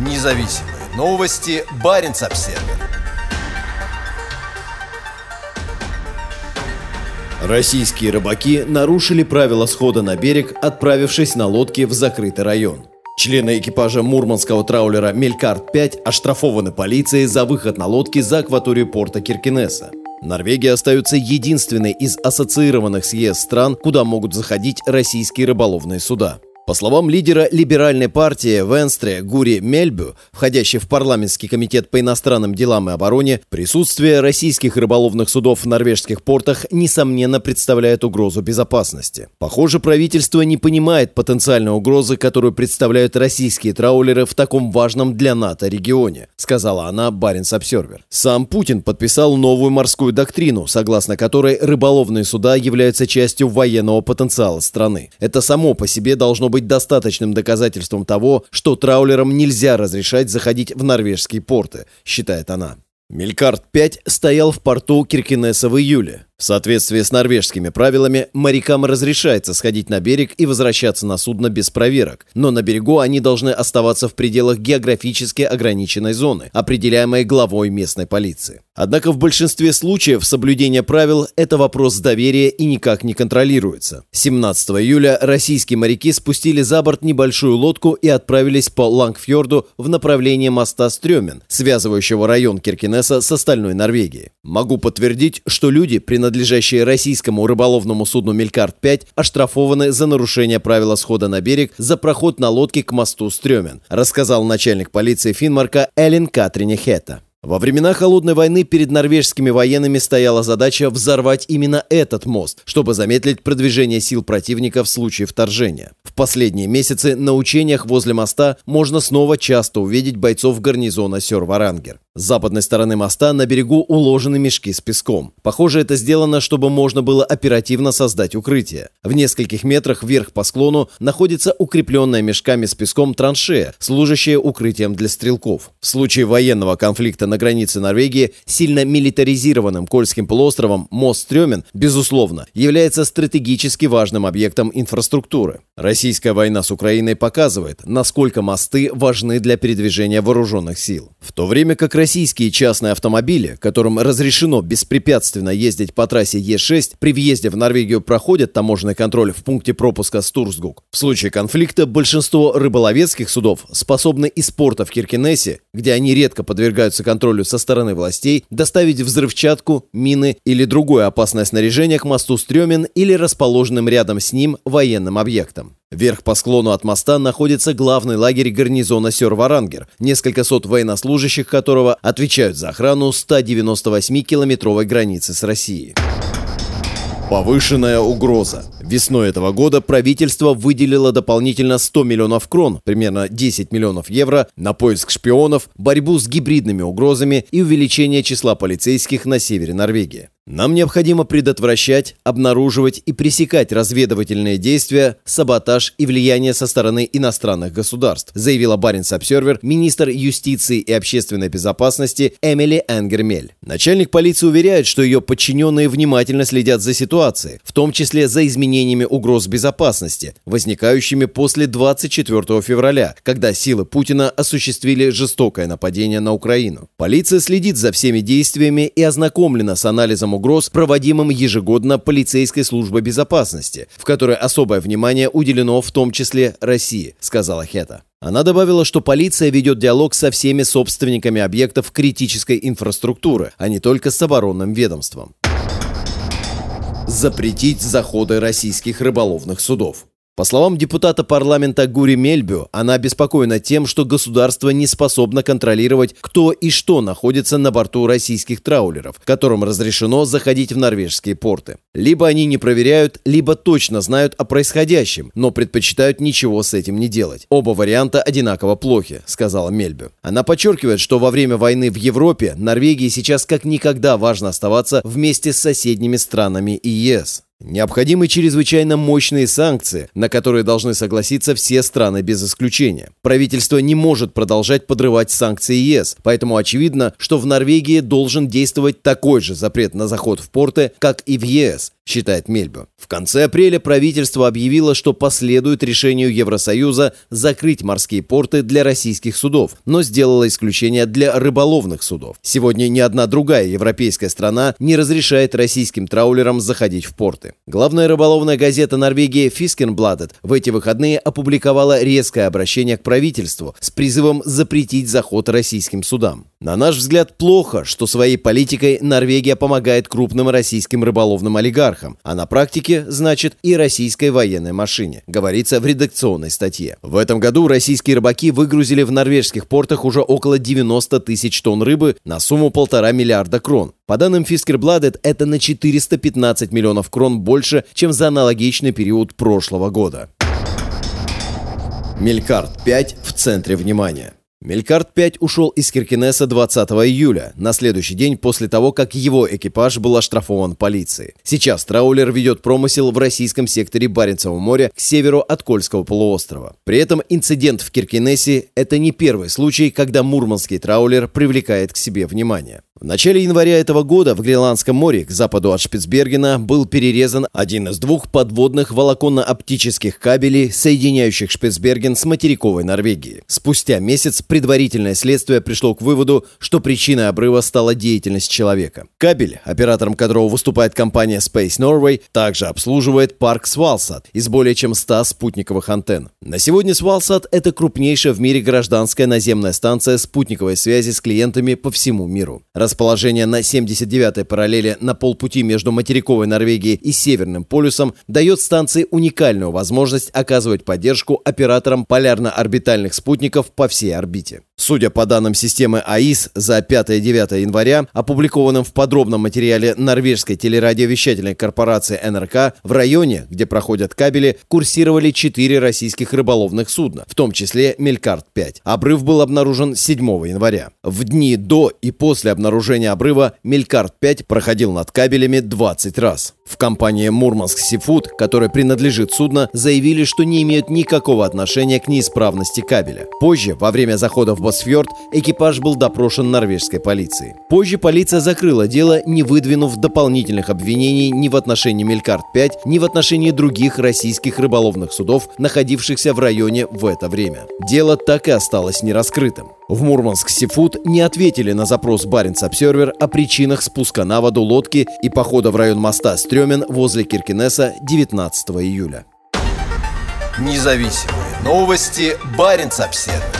Независимые новости. Барин обсерва Российские рыбаки нарушили правила схода на берег, отправившись на лодке в закрытый район. Члены экипажа мурманского траулера «Мелькарт-5» оштрафованы полицией за выход на лодке за акваторию порта Киркинесса. Норвегия остается единственной из ассоциированных с ЕС стран, куда могут заходить российские рыболовные суда. По словам лидера либеральной партии Венстре Гури Мельбю, входящей в парламентский комитет по иностранным делам и обороне, присутствие российских рыболовных судов в норвежских портах несомненно представляет угрозу безопасности. Похоже, правительство не понимает потенциальной угрозы, которую представляют российские траулеры в таком важном для НАТО регионе, сказала она Баренц Обсервер. Сам Путин подписал новую морскую доктрину, согласно которой рыболовные суда являются частью военного потенциала страны. Это само по себе должно быть достаточным доказательством того, что траулерам нельзя разрешать заходить в норвежские порты, считает она. Мелькарт-5 стоял в порту Киркинесса в июле. В соответствии с норвежскими правилами, морякам разрешается сходить на берег и возвращаться на судно без проверок, но на берегу они должны оставаться в пределах географически ограниченной зоны, определяемой главой местной полиции. Однако в большинстве случаев соблюдение правил – это вопрос доверия и никак не контролируется. 17 июля российские моряки спустили за борт небольшую лодку и отправились по Лангфьорду в направлении моста Стрёмен, связывающего район Киркинесса с остальной Норвегией. Могу подтвердить, что люди, принадлежащие принадлежащие российскому рыболовному судну «Мелькарт-5», оштрафованы за нарушение правила схода на берег за проход на лодке к мосту Стрёмен, рассказал начальник полиции Финмарка Эллен Катрине Хетта. Во времена Холодной войны перед норвежскими военными стояла задача взорвать именно этот мост, чтобы замедлить продвижение сил противника в случае вторжения. В последние месяцы на учениях возле моста можно снова часто увидеть бойцов гарнизона Сёр-Варангер. С западной стороны моста на берегу уложены мешки с песком. Похоже, это сделано, чтобы можно было оперативно создать укрытие. В нескольких метрах вверх по склону находится укрепленная мешками с песком траншея, служащая укрытием для стрелков. В случае военного конфликта на границе Норвегии сильно милитаризированным Кольским полуостровом мост Стрёмен, безусловно, является стратегически важным объектом инфраструктуры. Российская война с Украиной показывает, насколько мосты важны для передвижения вооруженных сил. В то время как российские частные автомобили, которым разрешено беспрепятственно ездить по трассе Е6, при въезде в Норвегию проходят таможенный контроль в пункте пропуска Стурсгук. В случае конфликта большинство рыболовецких судов способны из порта в Киркинессе, где они редко подвергаются контролю со стороны властей, доставить взрывчатку, мины или другое опасное снаряжение к мосту Стрёмен или расположенным рядом с ним военным объектам. Вверх по склону от моста находится главный лагерь гарнизона Сёр-Варангер, несколько сот военнослужащих которого отвечают за охрану 198-километровой границы с Россией. Повышенная угроза. Весной этого года правительство выделило дополнительно 100 миллионов крон, примерно 10 миллионов евро, на поиск шпионов, борьбу с гибридными угрозами и увеличение числа полицейских на севере Норвегии. Нам необходимо предотвращать, обнаруживать и пресекать разведывательные действия, саботаж и влияние со стороны иностранных государств, заявила Баренц Обсервер министр юстиции и общественной безопасности Эмили Энгермель. Начальник полиции уверяет, что ее подчиненные внимательно следят за ситуацией, в том числе за изменениями угроз безопасности, возникающими после 24 февраля, когда силы Путина осуществили жестокое нападение на Украину. Полиция следит за всеми действиями и ознакомлена с анализом угроз, проводимым ежегодно полицейской службой безопасности, в которой особое внимание уделено в том числе России, сказала Хета. Она добавила, что полиция ведет диалог со всеми собственниками объектов критической инфраструктуры, а не только с оборонным ведомством. Запретить заходы российских рыболовных судов. По словам депутата парламента Гури Мельбю, она обеспокоена тем, что государство не способно контролировать, кто и что находится на борту российских траулеров, которым разрешено заходить в норвежские порты. Либо они не проверяют, либо точно знают о происходящем, но предпочитают ничего с этим не делать. Оба варианта одинаково плохи, сказала Мельбю. Она подчеркивает, что во время войны в Европе Норвегии сейчас как никогда важно оставаться вместе с соседними странами и ЕС. Необходимы чрезвычайно мощные санкции, на которые должны согласиться все страны без исключения. Правительство не может продолжать подрывать санкции ЕС, поэтому очевидно, что в Норвегии должен действовать такой же запрет на заход в порты, как и в ЕС, считает Мельбо. В конце апреля правительство объявило, что последует решению Евросоюза закрыть морские порты для российских судов, но сделало исключение для рыболовных судов. Сегодня ни одна другая европейская страна не разрешает российским траулерам заходить в порты. Главная рыболовная газета Норвегии Фискенбладет в эти выходные опубликовала резкое обращение к правительству с призывом запретить заход российским судам. На наш взгляд, плохо, что своей политикой Норвегия помогает крупным российским рыболовным олигархам, а на практике, значит, и российской военной машине, говорится в редакционной статье. В этом году российские рыбаки выгрузили в норвежских портах уже около 90 тысяч тонн рыбы на сумму полтора миллиарда крон. По данным Фискербладет, это на 415 миллионов крон больше, чем за аналогичный период прошлого года. Мелькарт 5 в центре внимания. Мелькарт-5 ушел из Киркинесса 20 июля, на следующий день после того, как его экипаж был оштрафован полицией. Сейчас траулер ведет промысел в российском секторе Баренцева моря к северу от Кольского полуострова. При этом инцидент в Киркинессе – это не первый случай, когда мурманский траулер привлекает к себе внимание. В начале января этого года в Гренландском море к западу от Шпицбергена был перерезан один из двух подводных волоконно-оптических кабелей, соединяющих Шпицберген с материковой Норвегией. Спустя месяц предварительное следствие пришло к выводу, что причиной обрыва стала деятельность человека. Кабель, оператором которого выступает компания Space Norway, также обслуживает парк Свалсад из более чем 100 спутниковых антенн. На сегодня Свалсад – это крупнейшая в мире гражданская наземная станция спутниковой связи с клиентами по всему миру. Расположение на 79-й параллели на полпути между материковой Норвегией и Северным полюсом дает станции уникальную возможность оказывать поддержку операторам полярно-орбитальных спутников по всей орбите. Судя по данным системы АИС за 5-9 января, опубликованным в подробном материале норвежской телерадиовещательной корпорации НРК, в районе, где проходят кабели, курсировали 4 российских рыболовных судна, в том числе «Мелькарт-5». Обрыв был обнаружен 7 января. В дни до и после обнаружения обрыва «Мелькарт-5» проходил над кабелями 20 раз. В компании «Мурманск Сифуд», которой принадлежит судно, заявили, что не имеют никакого отношения к неисправности кабеля. Позже, во время захода в Босфьорд, экипаж был допрошен норвежской полицией. Позже полиция закрыла дело, не выдвинув дополнительных обвинений ни в отношении «Мелькарт-5», ни в отношении других российских рыболовных судов, находившихся в районе в это время. Дело так и осталось нераскрытым. В Мурманск Сифуд не ответили на запрос Баренц Обсервер о причинах спуска на воду лодки и похода в район моста Стремен возле Киркинесса 19 июля. Независимые новости Баренц Обсервер.